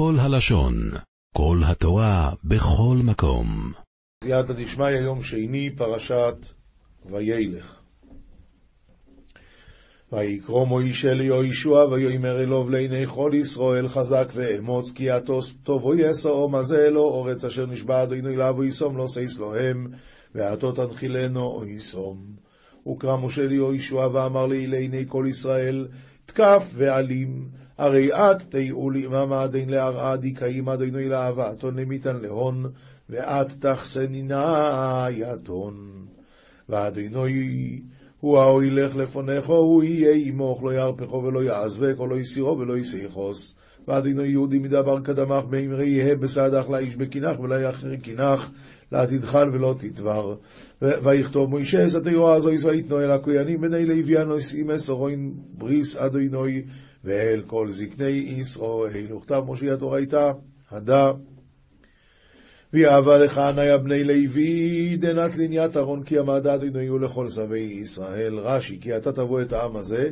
כל הלשון, כל התורה, בכל מקום. סייעתא דשמיא, יום שני, פרשת וילך. ויקרא מוישה ליהושע ויאמר אלוב לעיני כל ישראל חזק ואמוץ כי יטוס טובו יסו מזה לו אורץ אשר נשבע אדוני לה ויסום לא שייס להם ועתו תנחילנו או יסום. וקרא משה ליהושע ואמר לי לעיני כל ישראל תקף ועלים הרי את תיעו לעממה דין להרעה דקאים אדוני לאהבתו נמיתן להון ואת תחסנינה יתון. ואדוני הוא ההולך לפונך, הוא יהיה עמוך, לא ירפכו ולא יעזבק, או לא יסירו ולא יסיחוס. ואדוני יהודי מדבר קדמך, באמרי יהא בסעדך לאיש בקינך, ולא יחר קינך, לה תדחל ולא תדבר. ויכתוב מוישה סתי יועז אויס ויתנו אל הכהנים בני לוי הנושאים עשרוין בריס אדוני ואל כל זקני ישראל. וכתב משה התורייתא, הדה ויאהבה לך עניה בני לוי, דנת לניית ארון כי עמד אדוני יהיו לכל שבי ישראל. רש"י, כי אתה תבוא את העם הזה,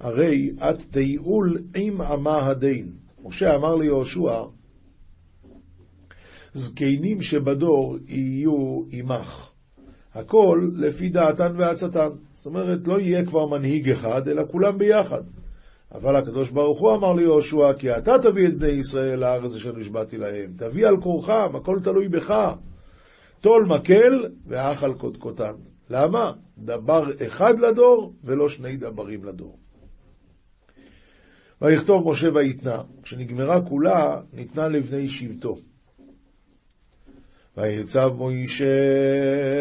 הרי את תיעול עם עמה הדין. משה אמר ליהושע, זקנים שבדור יהיו עמך. הכל לפי דעתן ועצתן. זאת אומרת, לא יהיה כבר מנהיג אחד, אלא כולם ביחד. אבל הקדוש ברוך הוא אמר ליהושע, כי אתה תביא את בני ישראל לארץ אשר נשבעתי להם. תביא על כורחם, הכל תלוי בך. טול מקל ואח על קודקותן. למה? דבר אחד לדור ולא שני דברים לדור. ויכתוב משה ויתנה, כשנגמרה כולה, ניתנה לבני שבטו. ויצב מוישה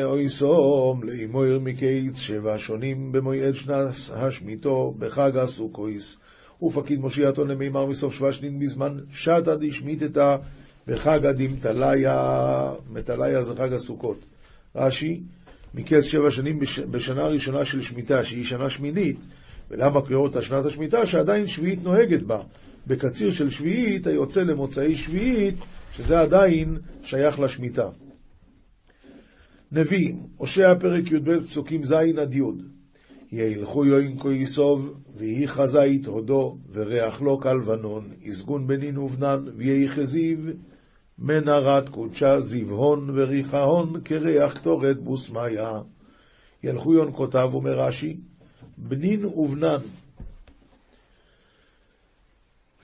אוי סום לאמור מקיץ שבע שונים במועד שנת השמיטו בחג הסוכויס ופקיד מושיעתו למימר מסוף שבע שנין בזמן שתא דשמיטתא בחג הדמתליה, מטליה זה חג הסוכות. רש"י, מקץ שבע שנים בש, בשנה הראשונה של שמיטה, שהיא שנה שמינית, ולמה קראו אותה שנת השמיטה? שעדיין שביעית נוהגת בה. בקציר של שביעית היוצא למוצאי שביעית, שזה עדיין שייך לשמיטה. נביאים, הושע פרק י"ב פסוקים ז' עד י' יהלכו יוין כה יסוב, ויהי חזית הודו, וריח לו כלבנון, יסגון בנין ובנן, ויהי חזיב, מנהרת קודשה, זבהון וריחהון, כריח קטורת בוסמיה. ילכו יון כותב, אומר רש"י, בנין ובנן,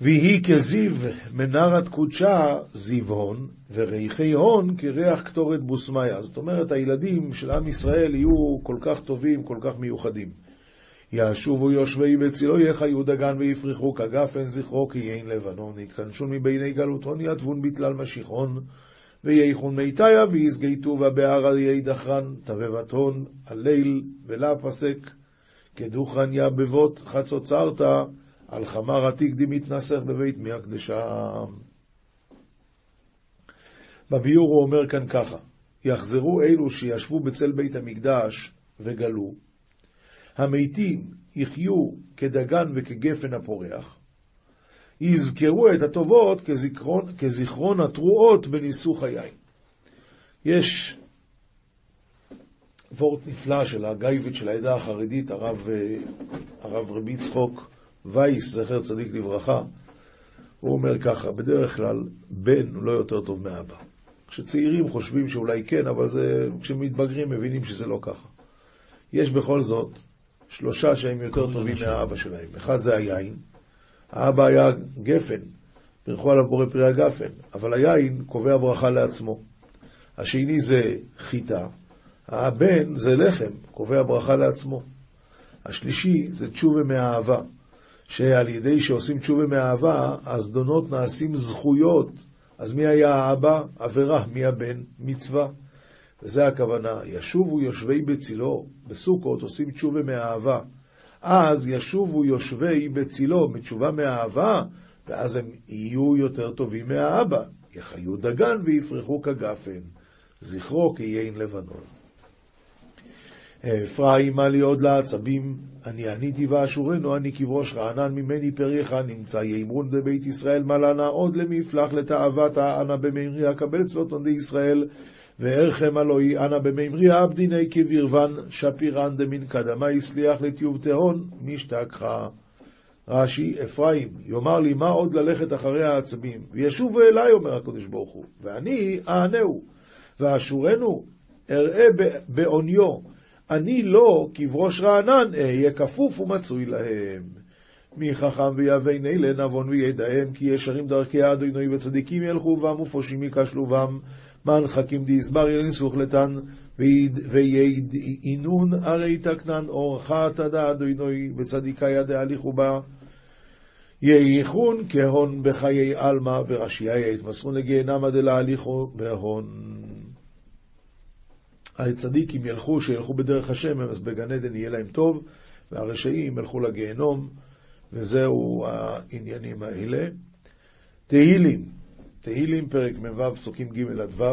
ויהי כזיו מנרת קודשה זיוון, וריחי הון כריח קטורת בוסמיה. זאת אומרת, הילדים של עם ישראל יהיו כל כך טובים, כל כך מיוחדים. ישובו יושבי בצילו יחיו דגן ויפרחו כגפן זכרו כי יין לבנון, יתכנשון מביני גלותון יתבון בתלל משיחון, וייכון מיתיה ויסגייתו ובערה יהי דחרן, תבבתון, הליל ולה פסק, כדוכרן יבבות חצוצרתא, על חמר עתיק דמתנסך בבית מי הקדשה. בביור הוא אומר כאן ככה, יחזרו אלו שישבו בצל בית המקדש וגלו, המתים יחיו כדגן וכגפן הפורח, יזכרו את הטובות כזיכרון, כזיכרון התרועות בניסוך היין. יש וורט נפלא של הגייבית של העדה החרדית, הרב, הרב רבי צחוק וייס, זכר צדיק לברכה, הוא אומר ככה, בדרך כלל בן הוא לא יותר טוב מאבא. כשצעירים חושבים שאולי כן, אבל זה, כשמתבגרים מבינים שזה לא ככה. יש בכל זאת שלושה שהם יותר טובים מהאבא שלהם. אחד זה היין, האבא היה גפן, בירכו עליו בורא פרי הגפן, אבל היין קובע ברכה לעצמו. השני זה חיטה, הבן זה לחם, קובע ברכה לעצמו. השלישי זה תשובה מהאהבה. שעל ידי שעושים תשובה מאהבה, הזדונות נעשים זכויות. אז מי היה האבא? עבירה. מי הבן? מצווה. וזה הכוונה. ישובו יושבי בצילו, בסוכות עושים תשובה מאהבה. אז ישובו יושבי בצילו מתשובה מאהבה, ואז הם יהיו יותר טובים מהאבא. יחיו דגן ויפרחו כגפן. זכרו כיין לבנון. אפרים לי עוד לעצבים, אני עניתי ואשורנו, אני כבראש רענן ממני פריך, נמצא יאמרון בבית ישראל מלנה עוד? למפלח לתאוותה, אנא במימרי אקבל צלות עונדי ישראל, וערכם אלוהי, אנא במימרי עבדיני כבירוון, שפירן דמין קדמה יסליח לטיוב תהון, משתכחה. רש"י, אפרים, יאמר לי מה עוד ללכת אחרי העצבים, וישובו אליי, אומר הקדוש ברוך הוא, ואני אענהו, ואשורנו אראה בעוניו, אני לא כבראש רענן, אהיה כפוף ומצוי להם. מי חכם ויבין אלה נבון וידעם, כי ישרים דרכי אדוני וצדיקים ילכו בם ופושעים ייכשלו בם. מנחקים דיסבר ינסוך לתן, וידעינון הרי תקנן, אורחה תדע אדוני וצדיקה ידע הליכו בה. יהיכון כהון בחיי עלמא, וראשיה יתמסרון לגיהנמה דלהליכו בהון. הצדיקים ילכו, שילכו בדרך השם, אז בגן עדן יהיה להם טוב, והרשעים ילכו לגיהנום, וזהו העניינים האלה. תהילים, תהילים פרק מ"ו, פסוקים ג' עד ו',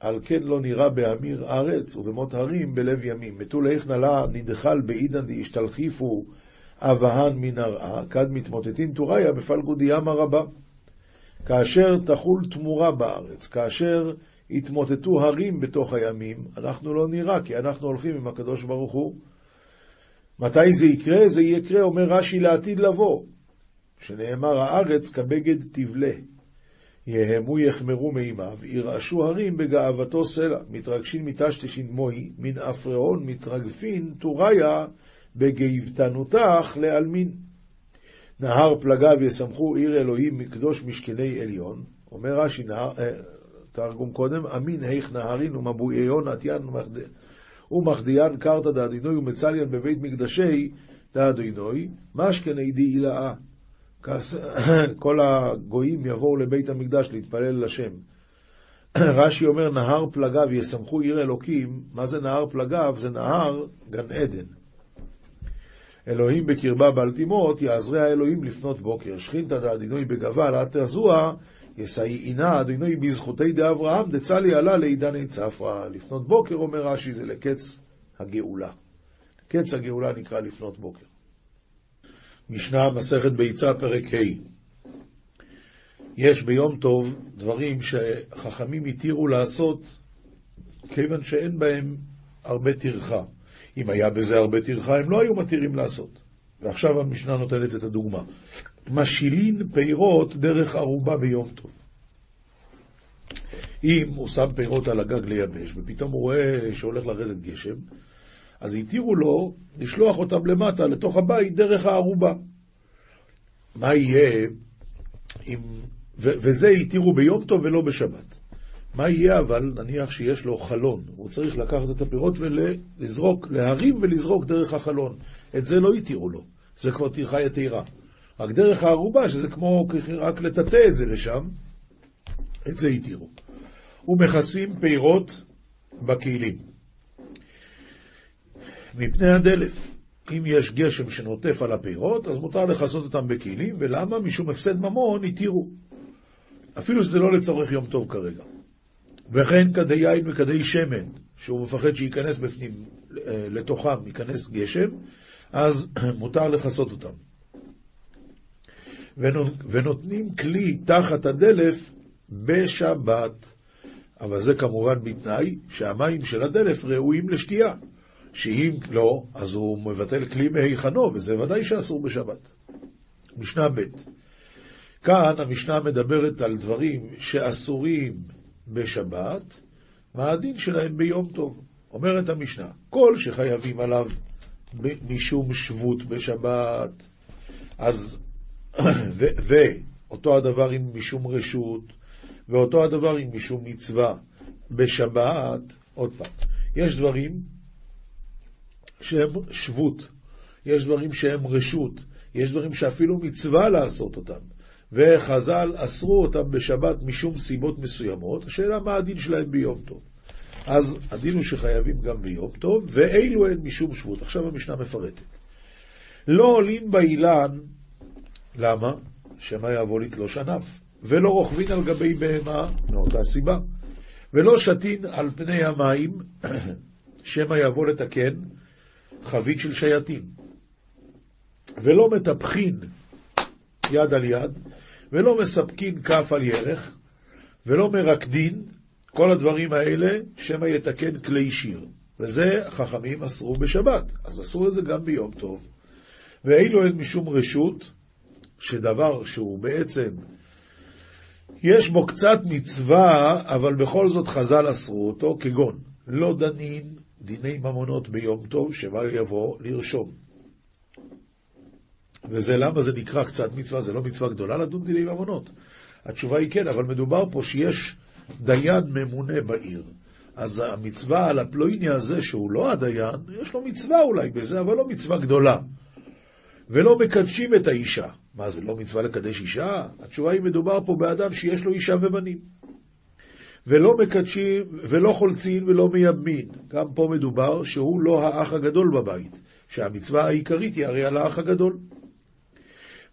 על כן לא נראה בהמיר ארץ ובמות הרים בלב ימים. מתו לאיך נלה נדחל בעידן דאשתלחיפו אבהן מן הרעה, כד מתמוטטין טוריה בפלגו דיאמה רבה. כאשר תחול תמורה בארץ, כאשר יתמוטטו הרים בתוך הימים, אנחנו לא נראה, כי אנחנו הולכים עם הקדוש ברוך הוא. מתי זה יקרה? זה יקרה, אומר רש"י, לעתיד לבוא, שנאמר הארץ כבגד תבלה. יהמו יחמרו מימיו, ירעשו הרים בגאוותו סלע, מתרגשין מטשטשין מוי, מן אפרעון מתרגפין טוריה בגאוותנותך לעלמין. נהר פלגיו יסמכו עיר אלוהים מקדוש משכני עליון, אומר רש"י, תרגום קודם, אמין היך נהרין ומבויון עטיין ומחדיין קרתא דאדינוי ומצליין בבית מקדשי דאדינוי, משכני הילאה. כל הגויים יבואו לבית המקדש להתפלל לשם. רש"י אומר, נהר פלגיו יסמכו עיר אלוקים, מה זה נהר פלגיו? זה נהר גן עדן. אלוהים בקרבה בל תימות, יעזרי האלוהים לפנות בוקר. שכינתא דאדינוי בגבל, עת תזוע, יסייעינה אדינוי בזכותי דאברהם, דצלי עלה לעידני צפרא. לפנות בוקר, אומר רש"י, זה לקץ הגאולה. קץ הגאולה נקרא לפנות בוקר. משנה מסכת ביצה פרק ה' יש ביום טוב דברים שחכמים התירו לעשות כיוון שאין בהם הרבה טרחה. אם היה בזה הרבה טרחה, הם לא היו מתירים לעשות. ועכשיו המשנה נותנת את הדוגמה. משילין פירות דרך ערובה ביום טוב. אם הוא שם פירות על הגג לייבש, ופתאום הוא רואה שהולך לרדת גשם, אז התירו לו לשלוח אותם למטה, לתוך הבית, דרך הערובה. מה יהיה אם... ו- וזה התירו ביום טוב ולא בשבת. מה יהיה אבל, נניח שיש לו חלון, הוא צריך לקחת את הפירות ולזרוק, להרים ולזרוק דרך החלון. את זה לא התירו לו, זה כבר טרחה יתירה. רק דרך הערובה, שזה כמו רק לטאטא את זה לשם, את זה התירו. ומכסים פירות בכלים. מפני הדלף. אם יש גשם שנוטף על הפירות, אז מותר לכסות אותם בכלים, ולמה? משום הפסד ממון התירו. אפילו שזה לא לצורך יום טוב כרגע. וכן כדי יין וכדי שמן, שהוא מפחד שייכנס בפנים, אה, לתוכם ייכנס גשם, אז מותר לכסות אותם. ונותנים כלי תחת הדלף בשבת. אבל זה כמובן בתנאי שהמים של הדלף ראויים לשתייה. שאם לא, אז הוא מבטל כלי מהיכנו, וזה ודאי שאסור בשבת. משנה ב' כאן המשנה מדברת על דברים שאסורים בשבת, מה הדין שלהם ביום טוב. אומרת המשנה, כל שחייבים עליו משום שבות בשבת, אז, ואותו הדבר עם משום רשות, ואותו הדבר עם משום מצווה בשבת, עוד פעם, יש דברים שהם שבות, יש דברים שהם רשות, יש דברים שאפילו מצווה לעשות אותם, וחז"ל אסרו אותם בשבת משום סיבות מסוימות, השאלה מה הדין שלהם ביום טוב. אז הדין הוא שחייבים גם ביום טוב, ואילו הן משום שבות. עכשיו המשנה מפרטת. לא עולים באילן, למה? שמא יבוא לתלוש ענף. ולא רוכבין על גבי בהמה, מאותה סיבה. ולא שתין על פני המים, שמא יבוא לתקן חבית של שייטין. ולא מטפחין יד על יד, ולא מספקין כף על ירך, ולא מרקדין, כל הדברים האלה, שמא יתקן כלי שיר. וזה חכמים אסרו בשבת, אז אסרו את זה גם ביום טוב. ואילו הן משום רשות, שדבר שהוא בעצם, יש בו קצת מצווה, אבל בכל זאת חז"ל אסרו אותו, כגון לא דנין דיני ממונות ביום טוב, שמה יבוא לרשום. וזה למה זה נקרא קצת מצווה, זה לא מצווה גדולה לדון דיני ממונות. התשובה היא כן, אבל מדובר פה שיש דיין ממונה בעיר. אז המצווה על הפלואיני הזה, שהוא לא הדיין, יש לו מצווה אולי בזה, אבל לא מצווה גדולה. ולא מקדשים את האישה. מה, זה לא מצווה לקדש אישה? התשובה היא, מדובר פה באדם שיש לו אישה ובנים. ולא מקדשים, ולא חולצין ולא מייבמין. גם פה מדובר שהוא לא האח הגדול בבית, שהמצווה העיקרית היא הרי על האח הגדול.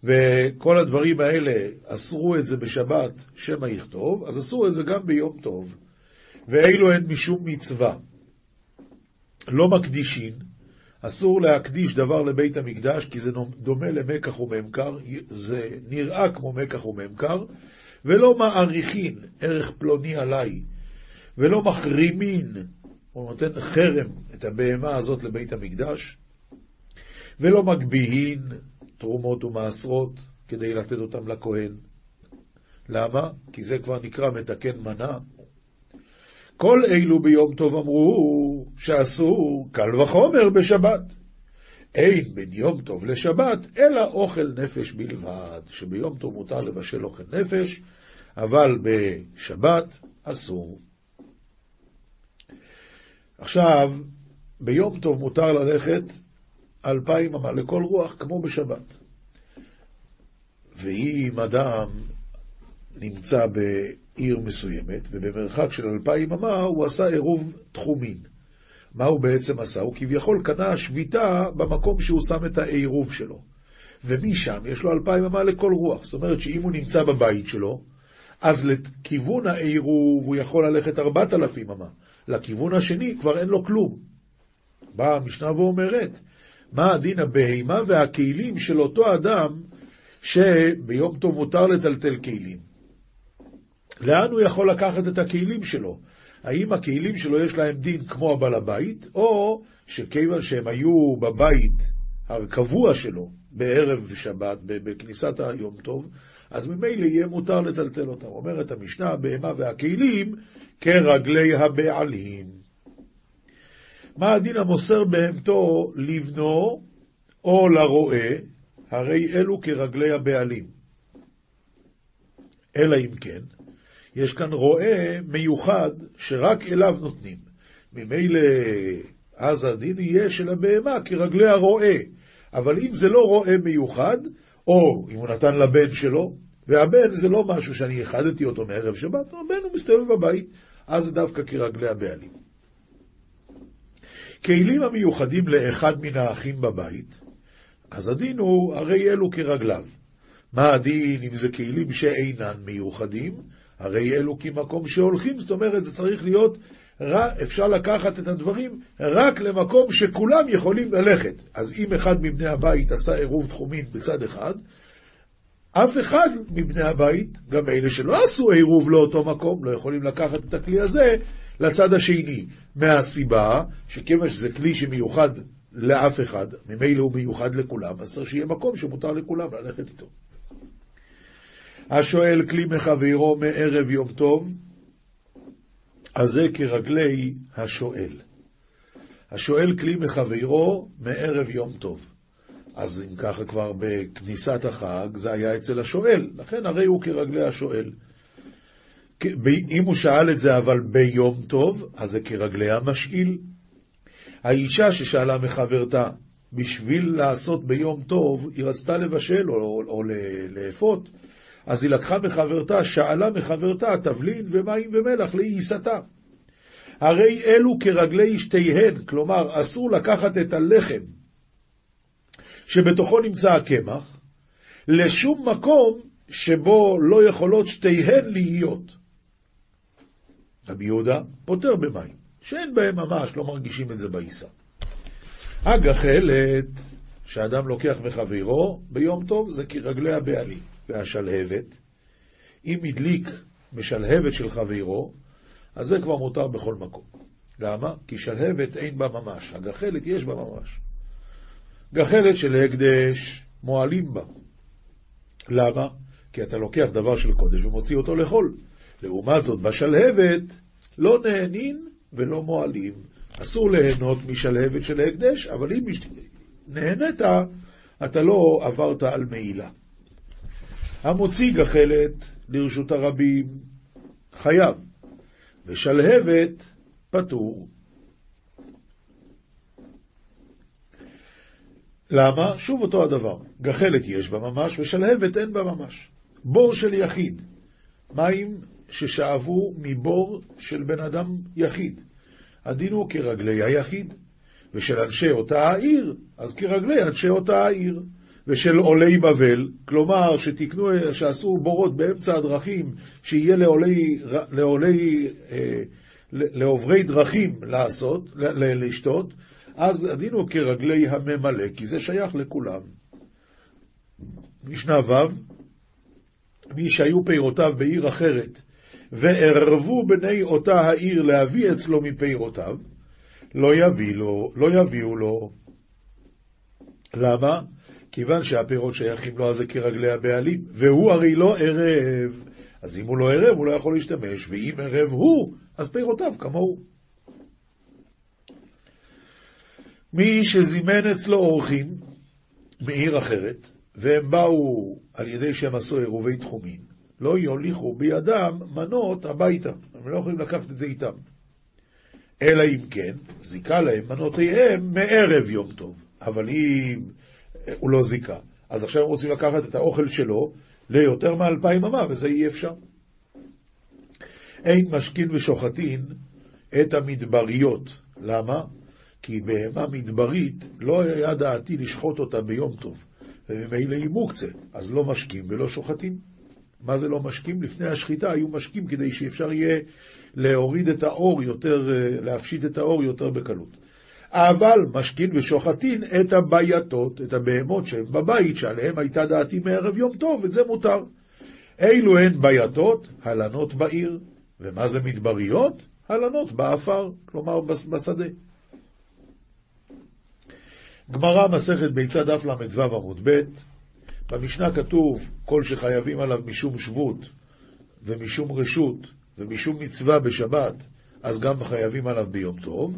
וכל הדברים האלה, אסרו את זה בשבת, שמא יכתוב, אז אסרו את זה גם ביום טוב. ואילו הן משום מצווה. לא מקדישין, אסור להקדיש דבר לבית המקדש, כי זה דומה למקח וממכר, זה נראה כמו מקח וממכר, ולא מעריכין ערך פלוני עליי, ולא מחרימין, הוא נותן חרם את הבהמה הזאת לבית המקדש, ולא מגביהין תרומות ומעשרות כדי לתת אותם לכהן. למה? כי זה כבר נקרא מתקן מנה. כל אלו ביום טוב אמרו שאסור קל וחומר בשבת. אין בין יום טוב לשבת, אלא אוכל נפש בלבד, שביום טוב מותר לבשל אוכל נפש, אבל בשבת אסור. עכשיו, ביום טוב מותר ללכת אלפיים אמה לכל רוח, כמו בשבת. ואם אדם נמצא בעיר מסוימת, ובמרחק של אלפיים אמה הוא עשה עירוב תחומין. מה הוא בעצם עשה? הוא כביכול קנה שביתה במקום שהוא שם את העירוב שלו. ומשם יש לו אלפיים אמה לכל רוח. זאת אומרת שאם הוא נמצא בבית שלו, אז לכיוון העירוב הוא יכול ללכת ארבעת אלפים אמה. לכיוון השני כבר אין לו כלום. באה המשנה ואומרת, מה הדין הבהימה והכלים של אותו אדם שביום טוב מותר לטלטל כלים? לאן הוא יכול לקחת את הכלים שלו? האם הכלים שלו יש להם דין כמו הבעל הבית, או שכיוון שהם היו בבית הקבוע שלו בערב שבת, בכניסת היום טוב, אז ממילא יהיה מותר לטלטל אותם. אומרת המשנה, הבהמה והכלים כרגלי הבעלים. מה הדין המוסר בהמתו לבנו או לרועה, הרי אלו כרגלי הבעלים. אלא אם כן, יש כאן רועה מיוחד שרק אליו נותנים. ממילא אז הדין יהיה של הבהמה כרגלי הרועה. אבל אם זה לא רועה מיוחד, או אם הוא נתן לבן שלו, והבן זה לא משהו שאני איחדתי אותו מערב שבת, הבן הוא מסתובב בבית, אז זה דווקא כרגלי הבעלים. כלים המיוחדים לאחד מן האחים בבית, אז הדין הוא הרי אלו כרגליו. מה הדין אם זה כלים שאינן מיוחדים? הרי אלו כמקום שהולכים, זאת אומרת, זה צריך להיות, אפשר לקחת את הדברים רק למקום שכולם יכולים ללכת. אז אם אחד מבני הבית עשה עירוב תחומין בצד אחד, אף אחד מבני הבית, גם אלה שלא עשו עירוב לאותו מקום, לא יכולים לקחת את הכלי הזה לצד השני. מהסיבה שכיוון שזה כלי שמיוחד לאף אחד, ממילא הוא מיוחד לכולם, אז צריך שיהיה מקום שמותר לכולם ללכת איתו. השואל כלי מחברו מערב יום טוב, אז זה כרגלי השואל. השואל כלי מחברו מערב יום טוב. אז אם ככה כבר בכניסת החג, זה היה אצל השואל, לכן הרי הוא כרגלי השואל. אם הוא שאל את זה אבל ביום טוב, אז זה כרגלי המשאיל. האישה ששאלה מחברתה, בשביל לעשות ביום טוב, היא רצתה לבשל או, או, או לאפות, אז היא לקחה מחברתה, שאלה מחברתה תבלין ומים ומלח לעיסתה. הרי אלו כרגלי שתיהן, כלומר אסור לקחת את הלחם שבתוכו נמצא הקמח, לשום מקום שבו לא יכולות שתיהן להיות. רבי יהודה פותר במים, שאין בהם ממש, לא מרגישים את זה בעיסה. הגחלת שאדם לוקח מחברו ביום טוב זה כרגלי הבעלים. והשלהבת, אם הדליק משלהבת של חברו, אז זה כבר מותר בכל מקום. למה? כי שלהבת אין בה ממש, הגחלת יש בה ממש. גחלת של הקדש, מועלים בה. למה? כי אתה לוקח דבר של קודש ומוציא אותו לחול. לעומת זאת, בשלהבת לא נהנין ולא מועלים. אסור ליהנות משלהבת של ההקדש, אבל אם נהנית, אתה לא עברת על מעילה. המוציא גחלת לרשות הרבים חייב, ושלהבת פטור. למה? שוב אותו הדבר. גחלת יש בה ממש, ושלהבת אין בה ממש. בור של יחיד, מים ששאבו מבור של בן אדם יחיד. הדין הוא כרגלי היחיד, ושל אנשי אותה העיר, אז כרגלי אנשי אותה העיר. ושל עולי בבל, כלומר שתקנו, שעשו בורות באמצע הדרכים, שיהיה לעולי, לעולי, אה, לעוברי דרכים לעשות, לשתות, אז הדין הוא כרגלי הממלא, כי זה שייך לכולם. משנה ו' מי שהיו פירותיו בעיר אחרת, וערבו בני אותה העיר להביא אצלו מפירותיו, לא, יביא לו, לא יביאו לו. למה? כיוון שהפירות שייכים לו אז כרגלי הבעלים, והוא הרי לא ערב. אז אם הוא לא ערב, הוא לא יכול להשתמש, ואם ערב הוא, אז פירותיו כמוהו. מי שזימן אצלו אורחים מעיר אחרת, והם באו על ידי שהם עשו עירובי תחומין, לא יוליכו בידם מנות הביתה, הם לא יכולים לקחת את זה איתם. אלא אם כן, זיכה להם מנותיהם מערב יום טוב. אבל אם הוא לא זיכה, אז עכשיו הם רוצים לקחת את האוכל שלו ליותר מאלפיים אמה, וזה אי אפשר. אין משכין ושוחטין את המדבריות. למה? כי בהמה מדברית לא היה דעתי לשחוט אותה ביום טוב, וממילא היא מוקצה, אז לא משקים ולא שוחטים. מה זה לא משקים? לפני השחיטה היו משקים כדי שאפשר יהיה להוריד את האור יותר, אה, להפשיט את האור יותר בקלות. אבל משכין ושוחטין את הבייתות, את הבהמות שהן בבית, שעליהן הייתה דעתי מערב יום טוב, וזה מותר. אילו הן בייתות, הלנות בעיר. ומה זה מדבריות? הלנות באפר, כלומר בשדה. גמרא מסכת ביצה דף ל"ו עמוד ב', במשנה כתוב כל שחייבים עליו משום שבות ומשום רשות ומשום מצווה בשבת, אז גם חייבים עליו ביום טוב,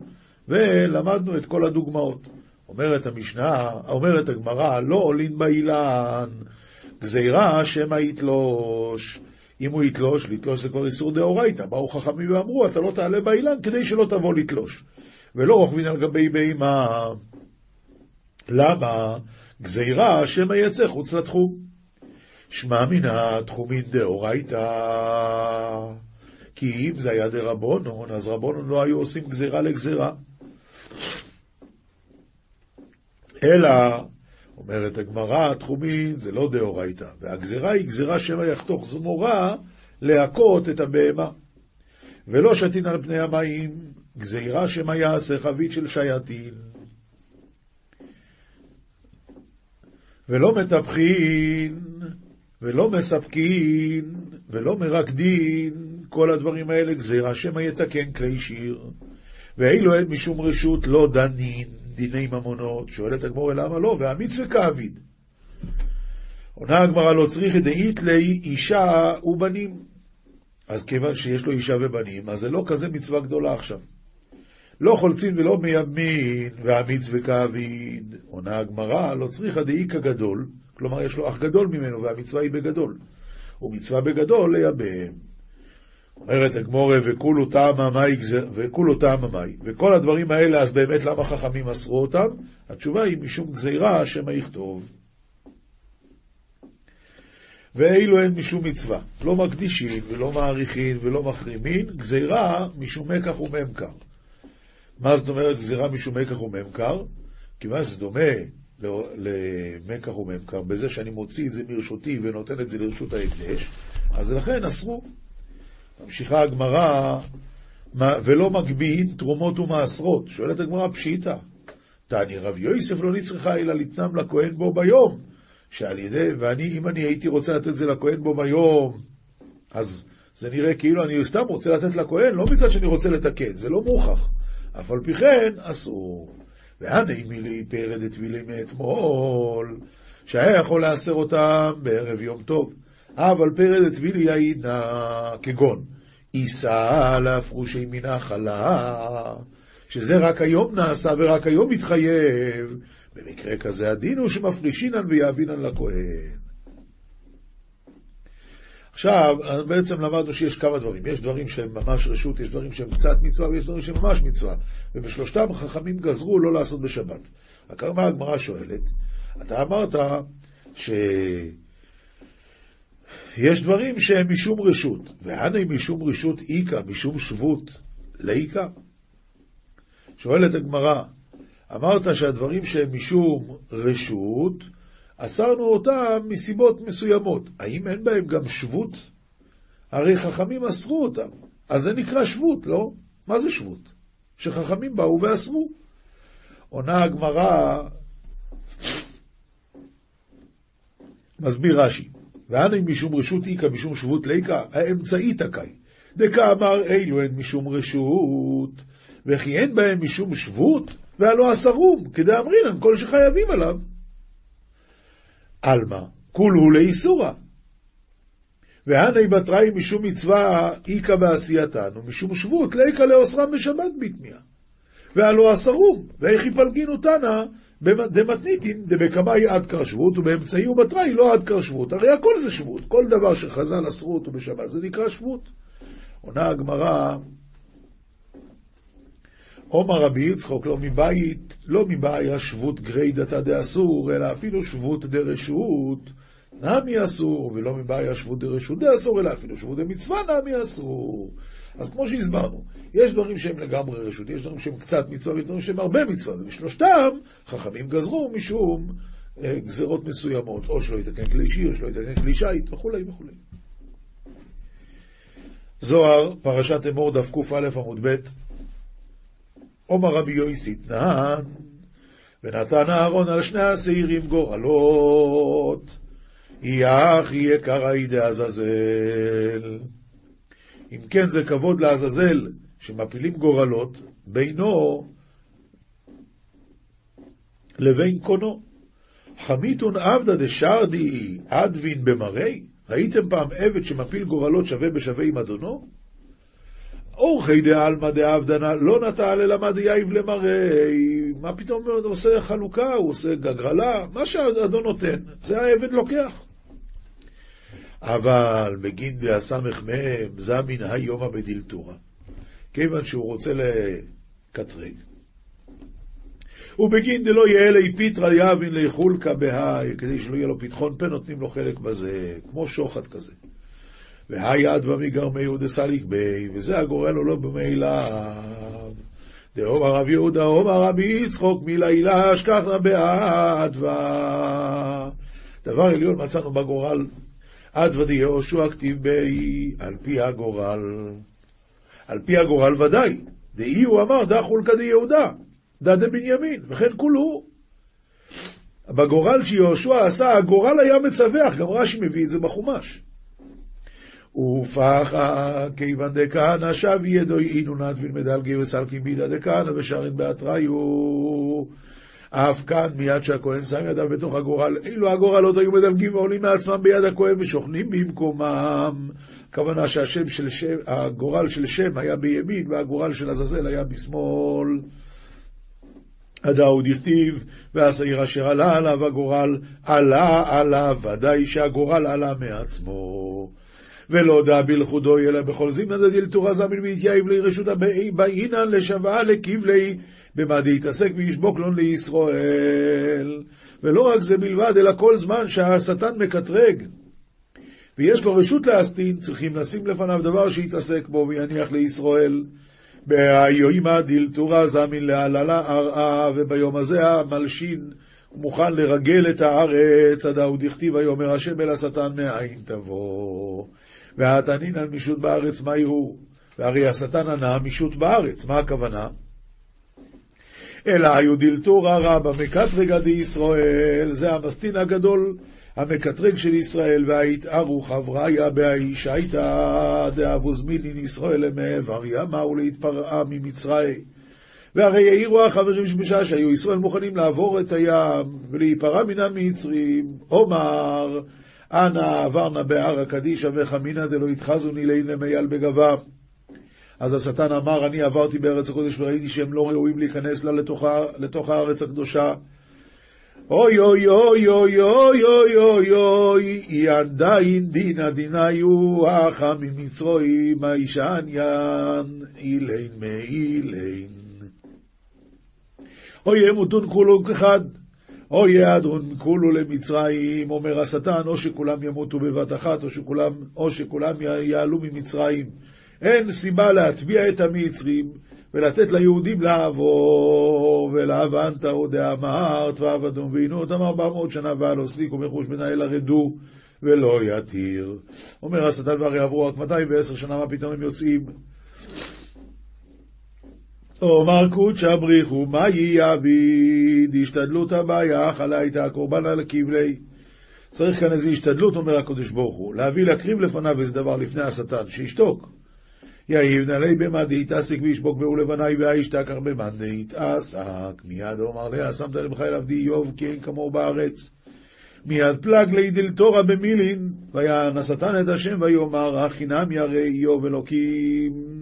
ולמדנו את כל הדוגמאות. אומרת המשנה, אומרת הגמרא, לא עולין באילן, גזירה שמא יתלוש. אם הוא יתלוש, לתלוש זה כבר איסור דאורייתא. באו חכמים ואמרו, אתה לא תעלה באילן כדי שלא תבוא לתלוש. ולא רוכבין על גבי בהמה. למה? גזירה שמא יצא חוץ לתחום. שמע מינא תחומין דאורייתא. כי אם זה היה דרבונון, אז רבונון לא היו עושים גזירה לגזירה. אלא, אומרת הגמרא, תחומין זה לא דאורייתא, והגזירה היא גזירה שמא יחתוך זמורה להכות את הבהמה. ולא שתין על פני המים, גזירה שמא יעשה חבית של שייטין. ולא מטפחין, ולא מספקין, ולא מרקדין, כל הדברים האלה גזירה שמא יתקן כלי שיר. ואילו אין משום רשות לא דנין, דיני ממונות. שואלת הגמור למה לא? והמצווה כאביד. עונה הגמרא לא צריכי דאית לי אישה ובנים. אז כיוון שיש לו אישה ובנים, אז זה לא כזה מצווה גדולה עכשיו. לא חולצין ולא מייבמין, והמצווה כאביד. עונה הגמרא לא צריכה דאיכא גדול, כלומר יש לו אח גדול ממנו, והמצווה היא בגדול. ומצווה בגדול לייבם. אומרת הגמורה, וכולו טעמה מאי, וכולו טעמה מאי. וכל הדברים האלה, אז באמת למה חכמים אסרו אותם? התשובה היא משום גזירה שמא יכתוב. ואילו אין משום מצווה. לא מקדישים ולא מעריכין ולא מחרימין, גזירה משום מקח וממכר. מה זאת אומרת גזירה משום מקח וממכר? כיוון שזה דומה למקח וממכר, בזה שאני מוציא את זה מרשותי ונותן את זה לרשות ההקדש, אז לכן אסרו. ממשיכה הגמרא, ולא מגביהים תרומות ומעשרות. שואלת הגמרא פשיטא. תעני רב יוסף לא נצרכה אלא לתנם לכהן בו ביום. שעל ידי, ואני, אם אני הייתי רוצה לתת זה לכהן בו ביום, אז זה נראה כאילו אני סתם רוצה לתת לכהן, לא מצד שאני רוצה לתקן, זה לא מוכח. אף על פי כן, אסור. והנה מילי פרד את מילי מאתמול, שהיה יכול לאסר אותם בערב יום טוב. אבל פרד טבילי יעידנה כגון, יישא להפרושי מן החלה, שזה רק היום נעשה ורק היום מתחייב. במקרה כזה הדין הוא שמפרישינן ויאבינן לכהן. עכשיו, בעצם למדנו שיש כמה דברים. יש דברים שהם ממש רשות, יש דברים שהם קצת מצווה, ויש דברים שהם ממש מצווה. ובשלושתם חכמים גזרו לא לעשות בשבת. הקרמה הגמרא שואלת, אתה אמרת שיש דברים שהם משום רשות, והנה משום רשות איכא, משום שבות, לאיכא? שואלת הגמרא, אמרת שהדברים שהם משום רשות, אסרנו אותם מסיבות מסוימות. האם אין בהם גם שבות? הרי חכמים אסרו אותם. אז זה נקרא שבות, לא? מה זה שבות? שחכמים באו ואסרו. עונה הגמרא, מסביר רש"י, ואנא משום רשות איכא משום שבות ליקא, האמצעי תקאי. דקאמר אילו הן משום רשות, וכי אין בהם משום שבות, והלא אסרום, כדאמרינן כל שחייבים עליו. עלמא, כולו לאיסורא. והני בתראי משום מצווה איכא בעשייתן, ומשום שבות ליכא לאוסרם בשבת בתמיה. והלא אסרום, ואיך יפלגינו תנא דמתניתין דבקמאי עד קר שבות, ובאמצעי ובתראי לא עד קר שבות. הרי הכל זה שבות, כל דבר שחז"ל אסרו אותו בשבת זה נקרא שבות. עונה הגמרא, עומר רבי יצחוק לא מבית, לא מבעיה שבות גרי דתא דאסור, אלא אפילו שבות דרשות נמי אסור, ולא מבעיה שבות דרשות דאסור, אלא אפילו שבות דמצווה נמי אסור. אז כמו שהסברנו, יש דברים שהם לגמרי רשות, יש דברים שהם קצת מצווה, ויש דברים שהם הרבה מצווה, ובשלושתם חכמים גזרו משום אה, גזרות מסוימות, או שלא יתקן כלי אישי, או שלא יתקן כלי שיט, וכולי וכולי. זוהר, פרשת אמור, דף קא עמוד ב' עומר רבי יויסי תנן, ונתן אהרון על שני השעירים גורלות, יח יהיה קראי דעזאזל. אם כן זה כבוד לעזאזל שמפילים גורלות בינו לבין קונו. חמיתון עבדא דשרדי אדווין במראי? ראיתם פעם עבד שמפיל גורלות שווה בשווה עם אדונו? אורחי דעלמא דעבדנא לא נטל אלא מה דייב למראי. מה פתאום הוא עושה חלוקה, הוא עושה גגרלה, מה שהאדון נותן, זה העבד לוקח. אבל בגין דהסמך מהם זמין היומא בדילתורא. כיוון שהוא רוצה לקטרג. ובגין דלא יהיה לי פיתרא יבין ליכולקא בהאי, כדי שלא יהיה לו פתחון פה, נותנים לו חלק בזה, כמו שוחד כזה. והיד במגרמי סליק בי, וזה הגורל לו לא במילאיו. דאומר רב יהודה, אומר רבי יצחוק, מלילה אשכחנה באדווה. דבר עליון מצאנו בגורל, אדווה דיהושע כתיב בי, על פי הגורל. על פי הגורל ודאי. דאי הוא אמר, דא חולקא דיהודה, דא דבנימין, וכן כולו. בגורל שיהושע עשה, הגורל היה מצווח, גם רש"י מביא את זה בחומש. ופחה כיוון דכהנא שב ידו אינו נדבין מדלגי וסלקים בידה דכהנא ושרין באתריו. אף כאן מיד שהכהן שם ידיו בתוך הגורל, אילו הגורלות היו מדלגים ועולים מעצמם ביד הכהן ושוכנים במקומם. הכוונה שהשם של שם, הגורל של שם היה בימין והגורל של עזאזל היה בשמאל. הדאוד הכתיב, והשעיר אשר עלה עליו הגורל, עלה עליו, ודאי שהגורל עלה מעצמו. ולא דא בלכודו אלא בכל זימנא דדילתורא זמין ויתייב לי רשות באינן לשווה לקיבלי במה דהתעסק וישבוק לון לישראל. ולא רק זה בלבד, אלא כל זמן שהשטן מקטרג ויש לו רשות להסטין, צריכים לשים לפניו דבר שיתעסק בו ויניח לישראל. בהיוימא דילתורא זמין להללה ארעה, וביום הזה המלשין מוכן לרגל את הארץ, עד ההוא דכתיב ויאמר השם אל השטן מאין תבוא. והתנין על מישות בארץ, מה יהוא? והרי השטן ענה מישות בארץ, מה הכוונה? אלא היו דילתורא רבא מקטרג עדי ישראל, זה המסטין הגדול, המקטרג של ישראל, והיתארו חבריה בהאיש הייתה דאבוז מילין ישראל למעבר ימה ולהתפרעה ממצרי. והרי העירו החברים שבשעה שהיו ישראל מוכנים לעבור את הים ולהיפרע מן המצרים, אומר, אנא עברנה בהר הקדישא וחמינא דלא יתחזוני לין למייל בגבה. אז השטן אמר, אני עברתי בארץ הקודש וראיתי שהם לא ראויים להיכנס לה לתוך, לתוך הארץ הקדושה. אוי אוי אוי אוי אוי אוי אוי אוי ידין דינא דיניו אחא ממצרויים הישעניין אילין מאילין. אוי ימותון כולו כחד. או יעדון כולו למצרים, אומר השטן, או שכולם ימותו בבת אחת, או שכולם, או שכולם יעלו ממצרים. אין סיבה להטביע את המצרים ולתת ליהודים לעבור, ולהבנת עוד אמרת, ועבדום ועינו אותם ארבע מאות שנה ועל אוסליק ומחוש מנהל הרדו, ולא יתיר. אומר השטן והרי עברו רק 210 שנה, מה פתאום הם יוצאים? אומר קודשא בריחו, מה יעביד? השתדלות הבעיה, חלה הייתה הקורבן על הכבלי. צריך כאן איזו השתדלות, אומר הקדוש ברוך הוא, להביא להקריב לפניו איזה דבר לפני השטן, שישתוק. יאיב נעלי במא דהתעסק וישבוק באו לבני והאישתכח במא דהתעסק. מיד אומר לה, שמת לבך אל עבדי איוב, כי אין כמוהו בארץ. מיד פלג לידיל תורה במילין, ויען השטן את השם ויאמר, החינם ירא איוב אלוקים.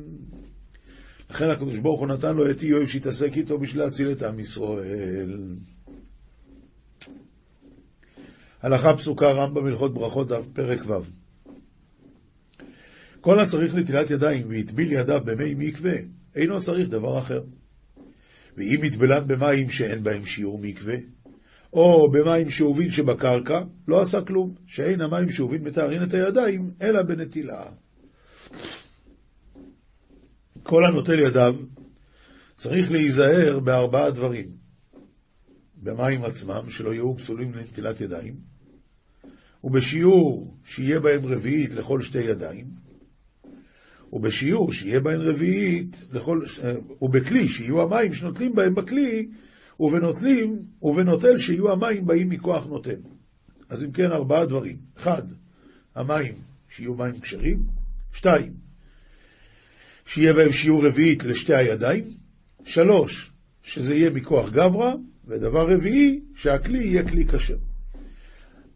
לכן הקדוש ברוך הוא נתן לו את איוב שיתעסק איתו בשביל להציל את עם ישראל. הלכה פסוקה רמב"ם הלכות ברכות דף פרק ו' כל הצריך נטילת ידיים והטביל ידיו במי מקווה, אינו צריך דבר אחר. ואם יטבלן במים שאין בהם שיעור מקווה, או במים שאובין שבקרקע, לא עשה כלום, שאין המים שאובין מטהרין את הידיים, אלא בנטילה. כל הנוטל ידיו צריך להיזהר בארבעה דברים. במים עצמם, שלא יהיו פסולים לנטילת ידיים, ובשיעור שיהיה בהם רביעית לכל שתי ידיים, ובשיעור שיהיה בהם רביעית, לכל, ובכלי שיהיו המים שנוטלים בהם בכלי, ובנוטלים, ובנוטל שיהיו המים באים מכוח נוטל. אז אם כן, ארבעה דברים. אחד, המים שיהיו מים כשרים. שתיים, שיהיה בהם שיעור רביעית לשתי הידיים. שלוש, שזה יהיה מכוח גברא. ודבר רביעי, שהכלי יהיה כלי כשר.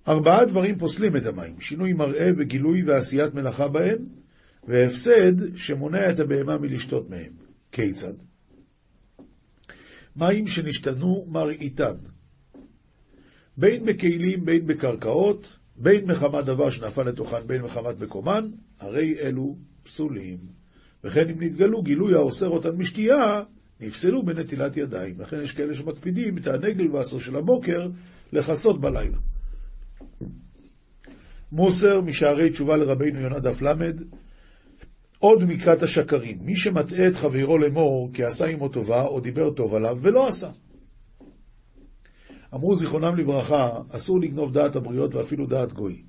ארבעה דברים פוסלים את המים, שינוי מראה וגילוי ועשיית מלאכה בהם, והפסד שמונע את הבהמה מלשתות מהם. כיצד? מים שנשתנו מרעיתן, בין בכלים, בין בקרקעות, בין מחמת דבר שנפל לתוכן, בין מחמת מקומן, הרי אלו פסולים. וכן אם נתגלו גילוי האוסר אותן משתייה, נפסלו בנטילת ידיים. לכן יש כאלה שמקפידים את הנגל ועשר של הבוקר לכסות בלילה. מוסר משערי תשובה לרבינו יונה דף ל' עוד מקראת השקרים, מי שמטעה את חברו לאמור כי עשה עמו טובה או דיבר טוב עליו ולא עשה. אמרו זיכרונם לברכה, אסור לגנוב דעת הבריות ואפילו דעת גוי.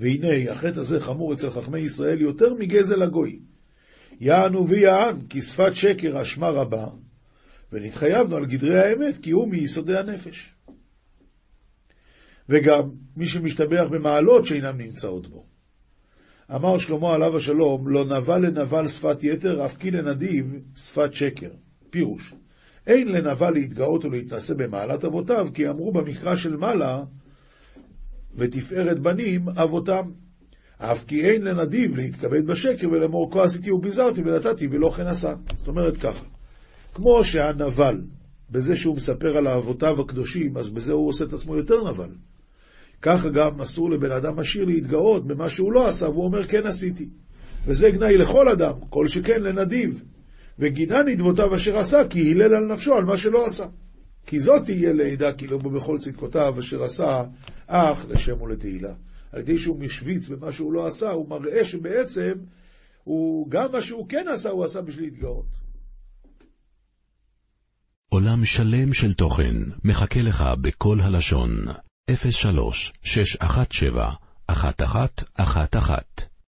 והנה, החטא הזה חמור אצל חכמי ישראל יותר מגזל הגוי. יענו ויען, כי שפת שקר אשמה רבה, ונתחייבנו על גדרי האמת, כי הוא מיסודי הנפש. וגם מי שמשתבח במעלות שאינם נמצאות בו. אמר שלמה עליו השלום, לא נבל לנבל שפת יתר, אף כי לנדיב שפת שקר. פירוש, אין לנבל להתגאות ולהתנשא במעלת אבותיו, כי אמרו במקרא של מעלה, ותפארת בנים אבותם. אף כי אין לנדיב להתכבד בשקר ולאמור כה עשיתי וביזרתי ונתתי ולא כן עשה. זאת אומרת ככה, כמו שהנבל, בזה שהוא מספר על אבותיו הקדושים, אז בזה הוא עושה את עצמו יותר נבל. ככה גם אסור לבן אדם עשיר להתגאות במה שהוא לא עשה, והוא אומר כן עשיתי. וזה גנאי לכל אדם, כל שכן לנדיב. וגינה נדבותיו אשר עשה, כי הילל על נפשו על מה שלא עשה. כי זאת תהיה לעדה כאילו בכל צדקותיו אשר עשה, אך לשם ולתהילה. על ידי שהוא משוויץ במה שהוא לא עשה, הוא מראה שבעצם הוא, גם מה שהוא כן עשה, הוא עשה בשביל להתגאות. עולם שלם של תוכן מחכה לך בכל הלשון, 03 617 1111